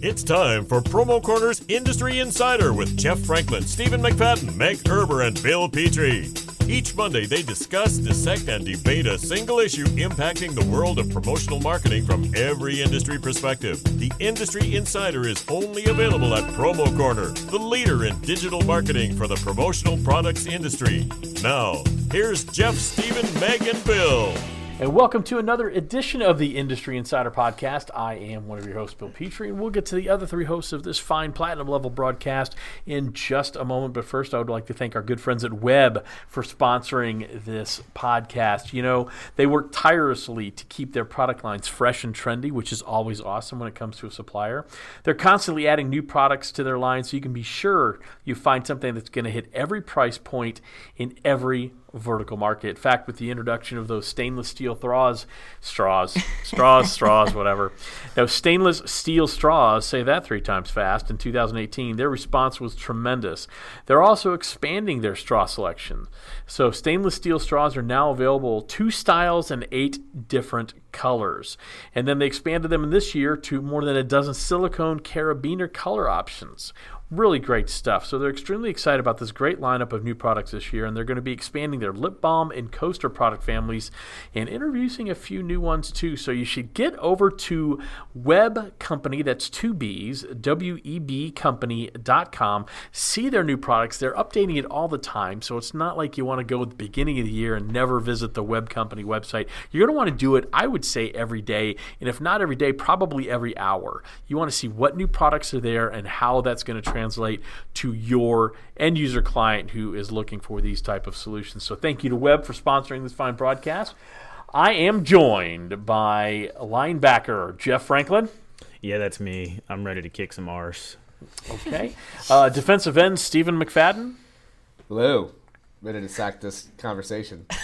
It's time for Promo Corner's Industry Insider with Jeff Franklin, Stephen McFadden, Meg Erber, and Bill Petrie. Each Monday, they discuss, dissect, and debate a single issue impacting the world of promotional marketing from every industry perspective. The Industry Insider is only available at Promo Corner, the leader in digital marketing for the promotional products industry. Now, here's Jeff, Stephen, Meg, and Bill. And welcome to another edition of the Industry Insider Podcast. I am one of your hosts, Bill Petrie, and we'll get to the other three hosts of this fine platinum level broadcast in just a moment. But first, I would like to thank our good friends at Webb for sponsoring this podcast. You know, they work tirelessly to keep their product lines fresh and trendy, which is always awesome when it comes to a supplier. They're constantly adding new products to their line, so you can be sure you find something that's going to hit every price point in every vertical market. In fact, with the introduction of those stainless steel straws, straws, straws, straws, whatever, Now, stainless steel straws, say that three times fast, in 2018, their response was tremendous. They're also expanding their straw selection. So, stainless steel straws are now available two styles and eight different colors. And then they expanded them in this year to more than a dozen silicone carabiner color options really great stuff. So they're extremely excited about this great lineup of new products this year, and they're going to be expanding their lip balm and coaster product families and introducing a few new ones too. So you should get over to Webb Company, that's two B's, W E B Company.com, see their new products. They're updating it all the time, so it's not like you want to go at the beginning of the year and never visit the Webb Company website. You're going to want to do it, I would say, every day, and if not every day, probably every hour. You want to see what new products are there and how that's going to translate to your end user client who is looking for these type of solutions. So thank you to Webb for sponsoring this fine broadcast. I am joined by linebacker Jeff Franklin. Yeah, that's me. I'm ready to kick some arse. Okay. Uh, defensive end Stephen McFadden. Hello. Ready to sack this conversation.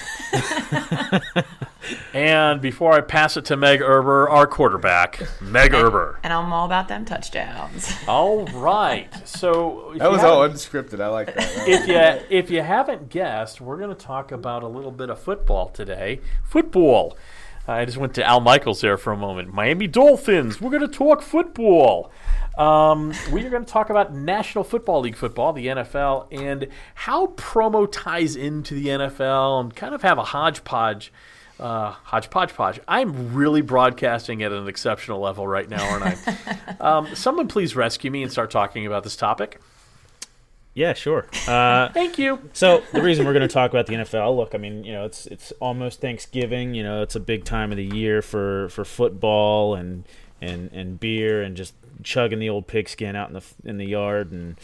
And before I pass it to Meg Erber, our quarterback, Meg Erber. And I'm all about them touchdowns. All right. So if That was all unscripted. I like that. That if you if you haven't guessed, we're going to talk about a little bit of football today. Football. I just went to Al Michaels there for a moment. Miami Dolphins. We're going to talk football. Um, we are going to talk about National Football League football, the NFL, and how promo ties into the NFL, and kind of have a hodgepodge. Uh, hodgepodge podge. I'm really broadcasting at an exceptional level right now, aren't I? um, someone please rescue me and start talking about this topic. Yeah, sure. Uh, Thank you. so the reason we're going to talk about the NFL, look, I mean, you know, it's it's almost Thanksgiving. You know, it's a big time of the year for for football and and and beer and just chugging the old pigskin out in the in the yard and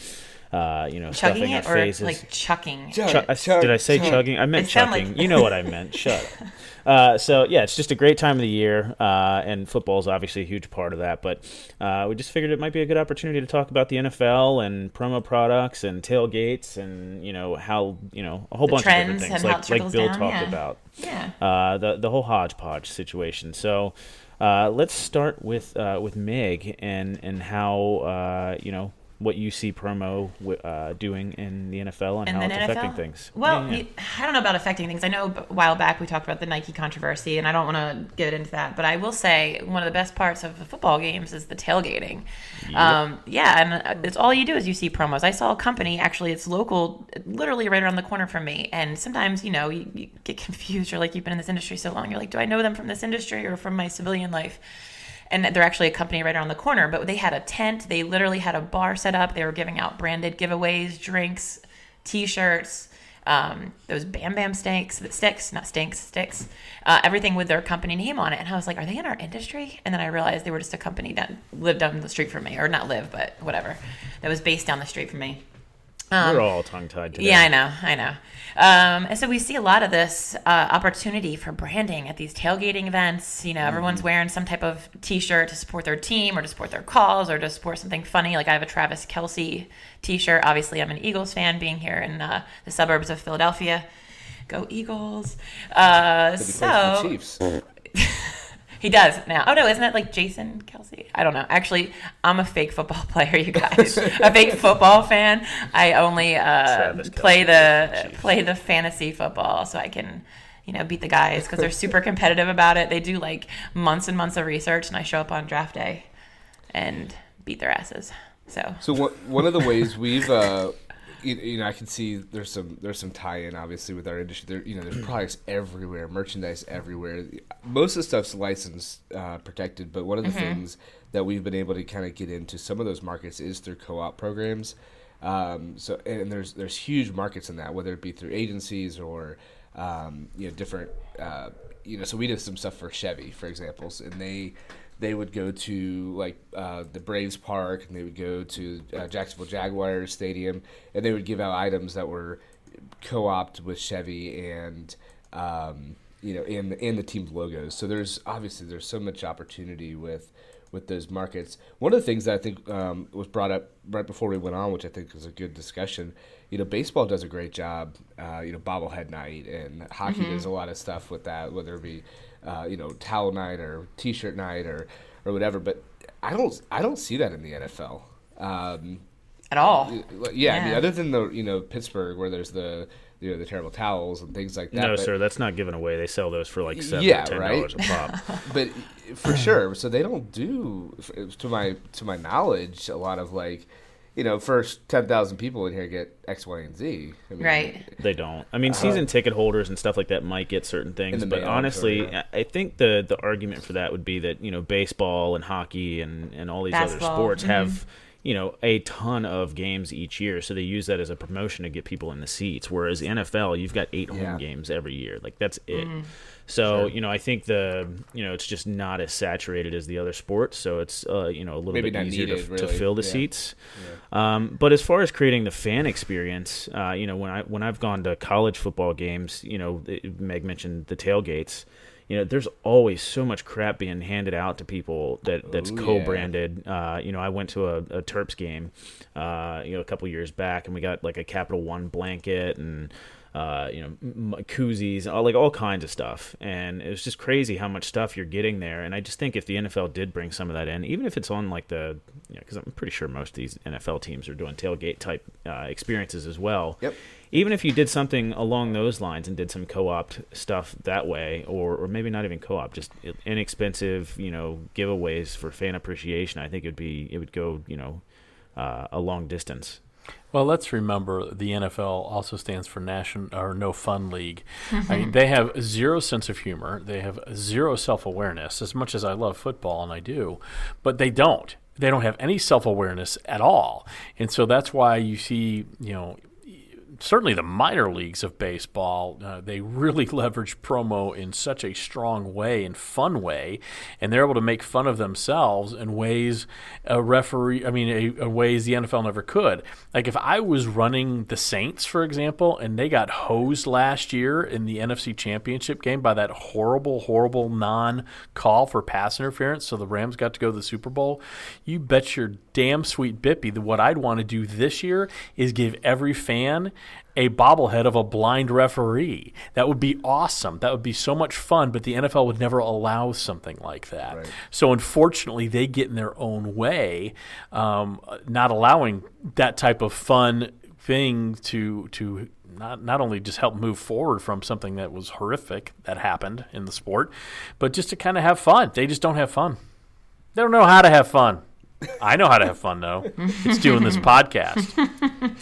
uh, you know Chugging stuffing it our or faces. like chucking? Chug, Chu- chug, did I say chug. chugging? I meant It sounded chugging. like- you know what I meant. Shut up. Uh, so yeah, it's just a great time of the year, uh, and football is obviously a huge part of that. But uh, we just figured it might be a good opportunity to talk about the NFL and promo products and tailgates and you know how you know a whole The bunch of different things like like Bill down, talked yeah. about Yeah. uh, the the whole hodgepodge situation. So uh, let's start with uh, with Meg and and how uh, you know what you see promo uh, doing in the NFL and, And how it's NFL? affecting things. Well, Yeah, yeah. you- I don't know about affecting things. I know a while back we talked about the Nike controversy, and I don't want to get into that. But I will say one of the best parts of the football games is the tailgating. Um, yeah, and it's all you do is you see promos. I saw a company actually, it's local, literally right around the corner from me. And sometimes you know you, you get confused. You're like, you've been in this industry so long. You're like, do I know them from this industry or from my civilian life? And they're actually a company right around the corner but they had a tent. They literally had a bar set up. They were giving out branded giveaways drinks t-shirts um, those bam bam stinks sticks not stinks sticks uh, everything with their company name on it. And i was like are they in our industry? And then i realized they were just a company that lived down the street from me or not live but whatever that was based down the street from me We're all tongue tied today. yeah, I know, I know. Um, and so we see a lot of this uh, opportunity for branding at these tailgating events. You know, everyone's wearing some type of T-shirt to support their team, or to support their calls, or to support something funny. Like I have a Travis Kelce T-shirt. Obviously, I'm an Eagles fan, being here in uh, the suburbs of Philadelphia. Go Eagles! Uh, He plays for so Chiefs. he does now. Oh no, isn't that like Jason Kelce? I don't know. Actually, I'm a fake football player, you guys. a fake football fan. I only uh, play the Chief. play the fantasy football, so I can, you know, beat the guys because they're super competitive about it. They do like months and months of research, and I show up on draft day and beat their asses. So So one one of the ways we've uh, you, you know I can see there's some there's some tie-in obviously with our industry. There you know there's products everywhere, merchandise everywhere. Most of the stuff's licensed, uh, protected, but one of the things that we've been able to kind of get into some of those markets is through co-op programs. Um, so and there's there's huge markets in that, whether it be through agencies or um, you know different uh, you know. So we did some stuff for Chevy, for example, and they they would go to like uh, the Braves Park and they would go to uh, Jacksonville Jaguars Stadium and they would give out items that were co-opted with Chevy and um, you know in in the team's logos. So there's obviously there's so much opportunity with with those markets. One of the things that I think um, was brought up right before we went on, which I think was a good discussion. You know, baseball does a great job. Uh, you know, bobblehead night and hockey does a lot of stuff with that, whether it be uh, you know towel night or t-shirt night or or whatever. But I don't I don't see that in the NFL. Um, at all. yeah, I mean, other than the you know Pittsburgh where there's the you know the terrible towels and things like that. no, but, sir, that's not given away. They sell those for like seven Yeah, or ten right? dollars a pop. but for sure. So they don't do, to my to my knowledge, a lot of like, you know, first ten thousand people in here get X, Y, and Z. I mean, Right. They don't. I mean, season ticket holders and stuff like that might get certain things, but honestly, sure, yeah. I I think the the argument for that would be that you know baseball and hockey and and all these Basketball, other sports mhm. have you know a ton of games each year, so they use that as a promotion to get people in the seats. Whereas NFL, you've got eight Yeah. home games every year, like that's it. So you know, I think the you know it's just not as saturated as the other sports, so it's uh, you know a little Maybe bit easier to, needed, to really. fill the Yeah. seats. Um, but as far as creating the fan experience, uh, you know, when I when I've gone to college football games, you know, it- Meg mentioned the tailgates. You know, there's always so much crap being handed out to people that that's Oh, yeah. co-branded. Uh, you know, I went to a, a Terps game, uh, you know, a couple years back, and we got like a Capital One blanket and uh, you know, koozies, all, like all kinds of stuff. And it was just crazy how much stuff you're getting there. And I just think if the NFL did bring some of that in, even if it's on like the, you know, because I'm pretty sure most of these NFL teams are doing tailgate type uh, experiences as well. Yep. Even if you did something along those lines and did some co-op stuff that way, or, or maybe not even co-op, just inexpensive, you know, giveaways for fan appreciation, I think it would be it would go, you know, uh, a long distance. Well, let's remember the NFL also stands for National or No Fun League. Mm-hmm. I mean, they have zero sense of humor. They have zero self awareness. As much as I love football, and I do, but they don't. They don't have any self awareness at all, and so that's why you see, you know, certainly the minor leagues of baseball, uh, they really leverage promo in such a strong way and fun way, and they're able to make fun of themselves in ways a referee, I mean, a, a ways the NFL never could. Like if I was running the Saints, for example, and they got hosed last year in the NFC Championship game by that horrible, horrible non-call for pass interference, so the Rams got to go to the Super Bowl. You bet your damn sweet bippy that what I'd want to do this year is give every fan a bobblehead of a blind referee. That would be awesome. That would be so much fun, but the NFL would never allow something like that. Right. So unfortunately, they get in their own way, um, not allowing that type of fun thing to to not not only just help move forward from something that was horrific that happened in the sport, but just to kind of have fun. They just don't have fun. They don't know how to have fun. I know how to have fun though. It's doing this podcast.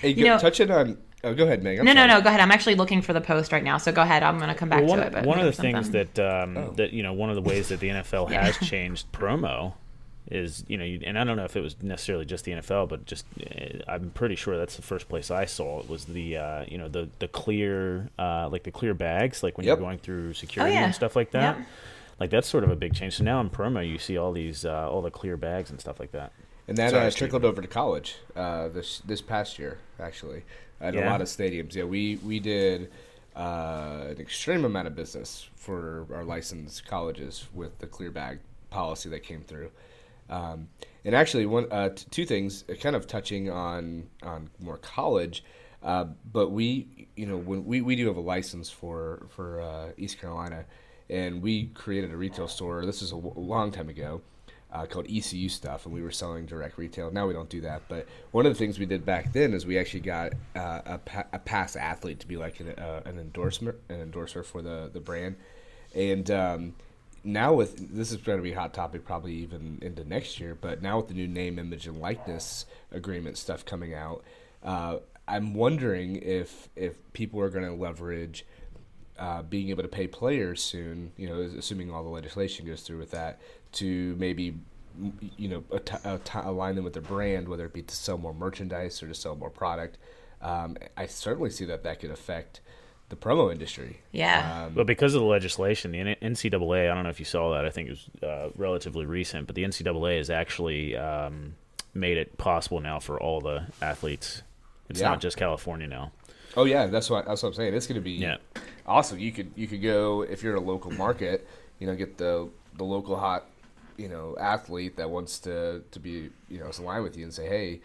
Hey, You go, know- touching on. Oh, go ahead, Meg. I'm No, no, sorry. no. Go ahead. I'm actually looking for the post right now. So go ahead. I'm going to come back Well, one, to it. But one of the think things something. that um, Oh. that you know, one of the ways that the NFL has changed promo is you know, you, and I don't know if it was necessarily just the NFL, but just uh, I'm pretty sure that's the first place I saw it was the uh, you know the the clear uh, like the clear bags like when Yep. you're going through security yeah. and stuff like that. Yep. Like that's sort of a big change. So now in promo, you see all these uh, all the clear bags and stuff like that. And that Sorry, uh, trickled over to college uh, this this past year, actually, at a lot of stadiums. Yeah, we we did uh, an extreme amount of business for our licensed colleges with the clear bag policy that came through. Um, and actually, one uh, t- two things, uh, kind of touching on on more college. Uh, but we, you know, when we, we do have a license for for uh, East Carolina, and we created a retail store. This is a w- long time ago, uh, called ECU stuff, and we were selling direct retail. Now we don't do that, but one of the things we did back then is we actually got uh, a, pa- a past athlete to be like an, uh, an endorsement, an endorser for the the brand, and um, now with this is going to be a hot topic probably even into next year, but now with the new name, image, and likeness agreement stuff coming out, uh, I'm wondering if if people are going to leverage uh, being able to pay players soon, you know, assuming all the legislation goes through with that, to maybe you know at- at- align them with their brand, whether it be to sell more merchandise or to sell more product. Um, I certainly see that that could affect the promo industry. Yeah. Um, But because of the legislation, the NCAA, I don't know if you saw that. I think it was uh, relatively recent, but the NCAA has actually um, made it possible now for all the athletes. It's Yeah. not just California now. Oh yeah, that's what that's what I'm saying. It's going to be Yeah. awesome. You could you could go if you're a local market, you know, get the the local hot, you know, athlete that wants to to be you know align with you and say, hey,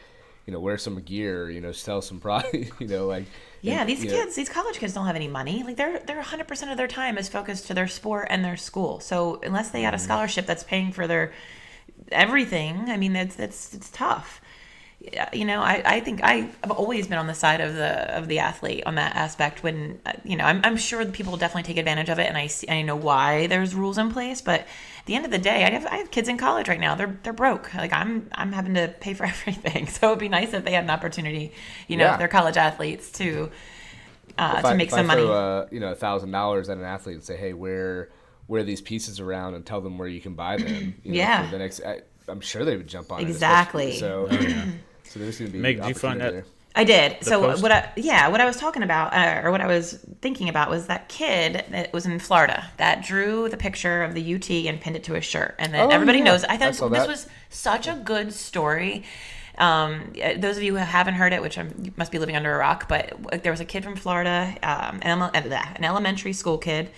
you know, wear some gear, you know, sell some product, you know, like Yeah, and, these you know, kids, these college kids don't have any money. Like they're they're 100% of their time is focused to their sport and their school. So unless they got Mm-hmm. a scholarship that's paying for their everything, I mean, that's that's it's tough. Yeah, You know, I, I think I've always been on the side of the of the athlete on that aspect. When uh, you know, I'm, I'm sure people definitely take advantage of it, and I see, I know why there's rules in place. But at the end of the day, I have I have kids in college right now. They're they're broke. Like I'm I'm having to pay for everything. So it'd be nice if they had an opportunity. You know, Yeah. if they're college athletes to uh, to I, make some I money. throw a, you know a thousand dollars at an athlete and say, hey, where wear these pieces around and tell them where you can buy them. You know, Yeah. For the next, I, I'm sure they would jump on Exactly. it. especially- So, so there's going to be Meg, did you find that- I did. so post? what I yeah, what I was talking about uh, or what I was thinking about was that kid that was in Florida that drew the picture of the UT and pinned it to his shirt, and then Oh, everybody yeah. knows. I I thought saw this that. was such a good story. Um, uh, those of you who haven't heard it, which I'm, you must be living under a rock, but there was a kid from Florida, um, an, ele- uh, an elementary school kid,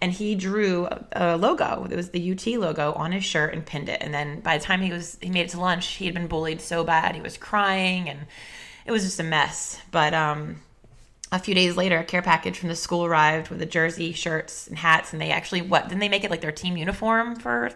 and he drew a, logo. It was the UT logo on his shirt and pinned it. And then by the time he was he made it to lunch, he had been bullied so bad he was crying, and it was just a mess. But um, a few days later, a care package from the school arrived with a jersey, shirts, and hats, and they actually what didn't they make it like their team uniform for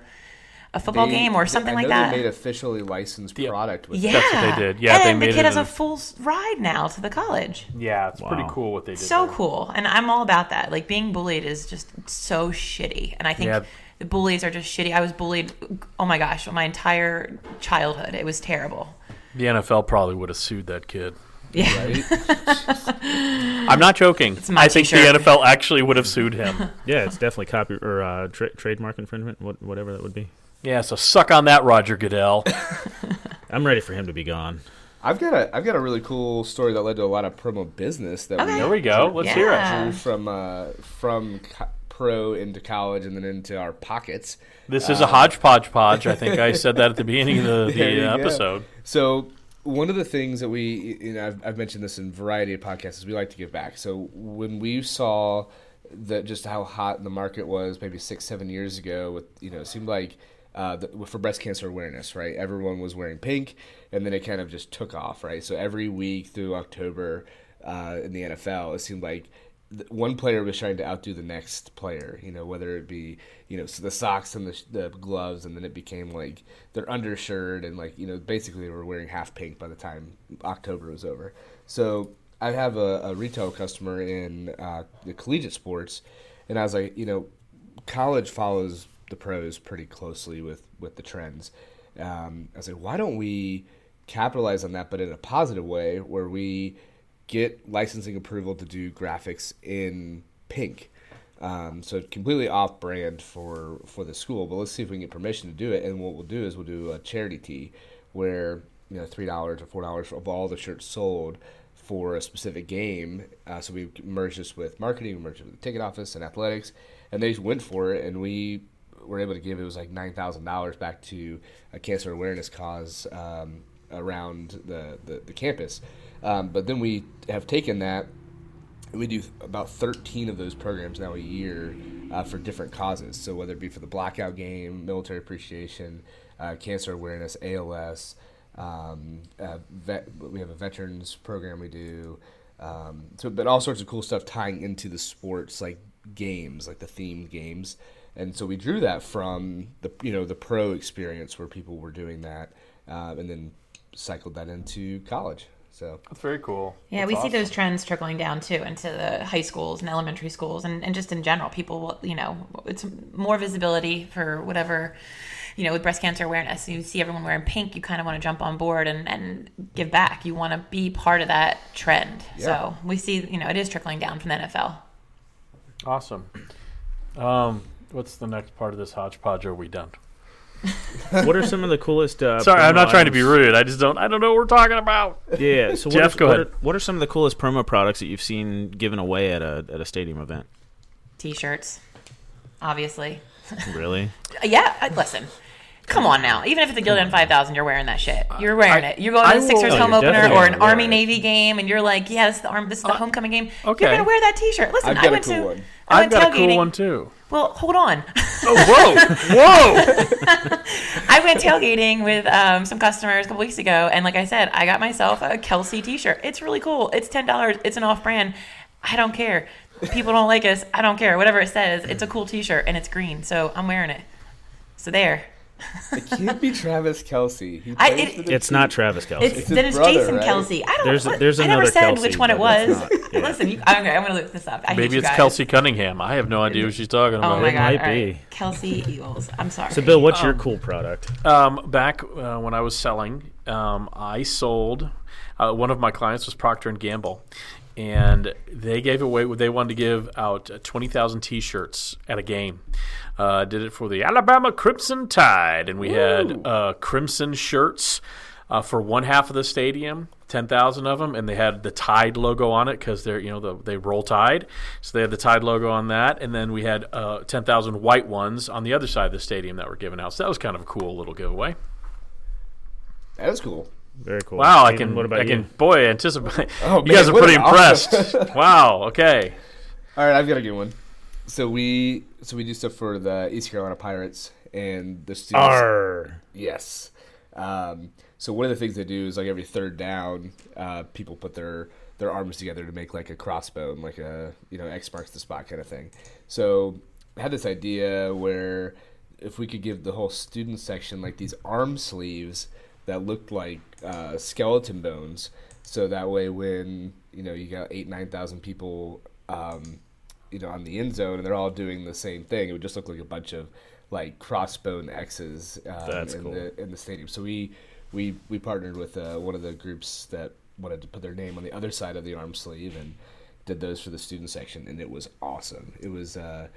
a football They- game or something I like know that? They made officially licensed product with yeah, That's what they did. Yeah, and they then made the it kid has a a- full ride now to the college. Yeah, it's pretty cool what they did. So there. cool, and I'm all about that. Like being bullied is just so shitty, and I think Yeah. the bullies are just shitty. I was bullied. Oh my gosh, my entire childhood. It was terrible. The NFL probably would have sued that kid. Yeah. I'm not joking. I think t-shirt. the NFL actually would have sued him. Yeah, it's definitely copy or uh, tra- trademark infringement, what, whatever that would be. Yeah, so suck on that, Roger Goodell. I'm ready for him to be gone. I've got a I've got a really cool story that led to a lot of promo business that Okay. There we go. Let's hear it. Drew from uh, from co- pro into college and then into our pockets. This is a hodgepodge podge. I think I said that at the beginning of the, the uh, go. episode. So one of the things that we, you know, I've, I've mentioned this in a variety of podcasts, is we like to give back. So when we saw that just how hot the market was, maybe six, seven years ago, with you know, it seemed like uh, the, for breast cancer awareness, right? Everyone was wearing pink, and then it kind of just took off, right? So every week through October uh, in the NFL, it seemed like one player was trying to outdo the next player, you know, whether it be, you know, so the socks and the, the gloves, and then it became like their undershirt, and like, you know, basically they were wearing half pink by the time October was over. So I have a, a retail customer in uh, the collegiate sports, and I was like, you know, college follows the pros pretty closely with, with the trends. Um, I was like, why don't we capitalize on that, but in a positive way, where we get licensing approval to do graphics in pink. Um, so completely off brand for for the school, but let's see if we can get permission to do it. And what we'll do is we'll do a charity tee where you know three dollars or four dollars of all the shirts sold for a specific game. Uh, so we merged this with marketing, we merged it with the ticket office and athletics, and they went for it, and we were able to give it was like nine thousand dollars back to a cancer awareness cause um, around the, the, the campus. Um, but then we have taken that we do about 13 of those programs now a year uh, for different causes. So whether it be for the blackout game, military appreciation, uh, cancer awareness, ALS, um, uh, vet, we have a veterans program we do. Um, so, but all sorts of cool stuff tying into the sports, like games, like the themed games. And so we drew that from the you know the pro experience where people were doing that, uh, and then cycled that into college. So That's very cool. Yeah, we see those trends trickling down too into the high schools and elementary schools, and, and just in general, people will, you know, it's more visibility for whatever, you know, with breast cancer awareness. You see everyone wearing pink, you kind of want to jump on board and, and give back. You want to be part of that trend. Yeah. So we see, you know, it is trickling down from the NFL. Awesome. Um, what's the next part of this hodgepodge? Are we done? what are some of the coolest? Uh, Sorry, I'm promo not trying to be rude. I just don't. I don't know what we're talking about. Yeah. So what Jeff, are, go what ahead. Are, what are some of the coolest promo products that you've seen given away at a at a stadium event? T-shirts, obviously. Really? Yeah, listen. Come on now. Even if it's a Gildan 5000, you're wearing that shit. You're wearing I- it. You're going I to the Sixers will- Oh, home you're opener or an Army. Navy game, and you're like, yeah, this is the arm. This is the homecoming game. okay. You're gonna wear that T-shirt. Listen, I've I got a went cool to. one. I I've went got a tailgating. cool one too. Well, hold on. Oh, whoa, whoa! I went tailgating with um, some customers a couple weeks ago, and like I said, I got myself a Kelce T-shirt. It's really cool. It's ten dollars. It's an off-brand. I don't care. People don't like us. I don't care. Whatever it says, it's a cool T-shirt and it's green, so I'm wearing it. So there. It can't be Travis Kelce. He I- it- It's team. not Travis Kelce. It's, It's then it's brother, Jason right? Kelce. I don't. There's- what- there's I never said Kelce, which one it was. not. Yeah. Listen, you, I'm, okay, I'm gonna look this up. I, Maybe it's guys. Kelsey Cunningham. I have no idea what she's talking Oh about. my It might All right. be. Kelsey Eagles. I'm sorry. So, Bill, what's your Um, cool product? Um, back uh, when I was selling, um, I sold. Uh, one of my clients was Procter and Gamble, and they gave away. They wanted to give out uh, twenty thousand T-shirts at a game. Uh, did it for the Alabama Crimson Tide, and we had uh, crimson shirts uh, for one half of the stadium. Ten thousand of them, and they had the Tide logo on it because they're you know the, they roll Tide, so they had the Tide logo on that, and then we had uh, ten thousand white ones on the other side of the stadium that were given out. So that was kind of a cool little giveaway. That was cool. Very cool. Wow, I can, What about I you? can, boy, anticipate. Oh, you man, guys are pretty an awesome- impressed. wow. Okay. All right, I've got a good one. So we so we do stuff for the East Carolina Pirates and the students. Arr. Yes. Um, so one of the things they do is like every third down, uh, people put their their arms together to make like a crossbone, like a you know X marks the spot kind of thing. So I had this idea where if we could give the whole student section like these arm sleeves that looked like uh, skeleton bones, so that way when you know you got eight nine thousand people. Um, you know, on the end zone, and they're all doing the same thing. It would just look like a bunch of like crossbone X's um, That's in cool. the in the stadium. So we we we partnered with uh, one of the groups that wanted to put their name on the other side of the arm sleeve and did those for the student section, and it was awesome. It was. Uh,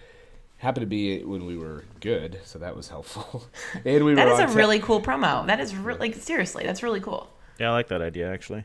Happened to be when we were good, so that was helpful. and we That were is a on ta- really cool promo. That is really like seriously. That's really cool. Yeah, I like that idea actually.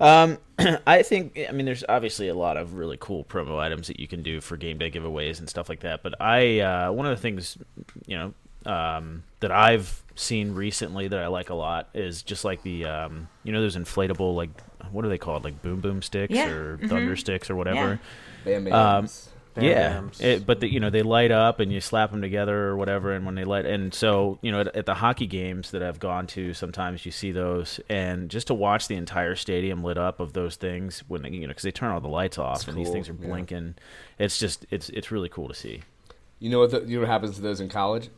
Um, I think I mean there's obviously a lot of really cool promo items that you can do for game day giveaways and stuff like that. But I uh, one of the things you know um, that I've seen recently that I like a lot is just like the um, you know those inflatable like what are they called like boom boom sticks Yeah, or mhm. thunder sticks or whatever. Bam Um, Bam yeah, it, but the, you know they light up and you slap them together or whatever, and when they light, and so you know at, at the hockey games that I've gone to, sometimes you see those, and just to watch the entire stadium lit up of those things when they, you know because they turn all the lights off It's and these things are yeah. blinking, it's just it's it's really cool to see. You know what? The, you know what happens to those in college?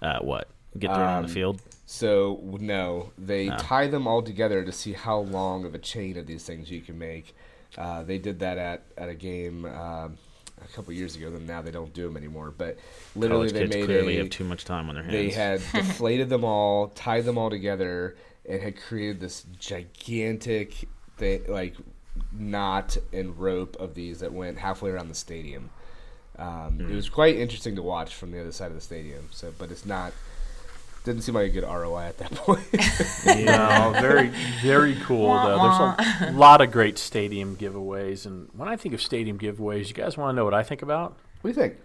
Uh, what get thrown on the Um, field? So no, they No. tie them all together to see how long of a chain of these things you can make. Uh, they did that at at a game um, a couple years ago. Then now they don't do them anymore. But literally, College they made clearly a, have too much time on their hands. They had deflated them all, tied them all together, and had created this gigantic thing, like knot and rope of these that went halfway around the stadium. Um, Hmm. It was quite interesting to watch from the other side of the stadium. So, but it's not. Didn't seem like a good ROI at that point. No, very, very cool. Though. There's a lot of great stadium giveaways, and when I think of stadium giveaways, you guys want to know what I think about? what do you think?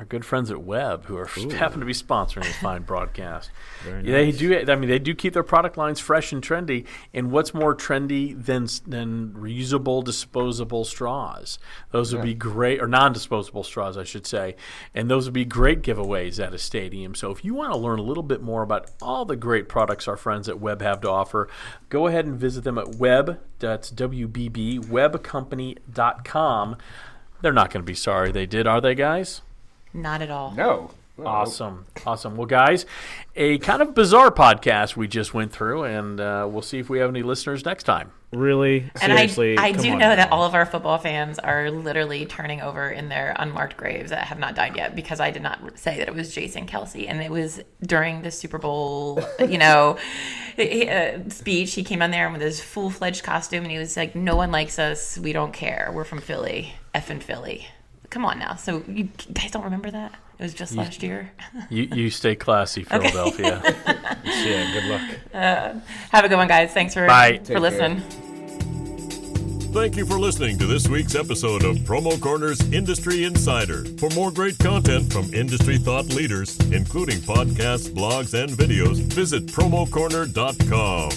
Our good friends at Webb, who are happen to be sponsoring this fine broadcast. They do. I mean, they do keep their product lines fresh and trendy. And what's more trendy than than reusable, disposable straws? Those would be great, or non-disposable straws, I should say. And those would be great giveaways at a stadium. So if you want to learn a little bit more about all the great products our friends at Webb have to offer, go ahead and visit them at Webb. That's WBB Webbcompany.com. They're not going to be sorry they did, are they, guys? Not at all. No, Awesome. Awesome. Well, guys, a kind of bizarre podcast we just went through, and uh, we'll see if we have any listeners next time. Really, And seriously, I, I do on know that all of our football fans are literally turning over in their unmarked graves that have not died yet because I did not say that it was Jason Kelce. And it was during the Super Bowl, you know, uh, speech. He came on there with his full fledged costume and he was like, No one likes us. We don't care. We're from Philly. F Effing Philly. Come on now. So you guys don't remember that? It was just last year. You, you stay classy, Philadelphia. yeah, good luck. Uh, have a good one, guys. Thanks for, Bye. for Take care. listening. Thank you for listening to this week's episode of Promo Corner's Industry Insider. For more great content from industry thought leaders, including podcasts, blogs, and videos, visit promocorner.com.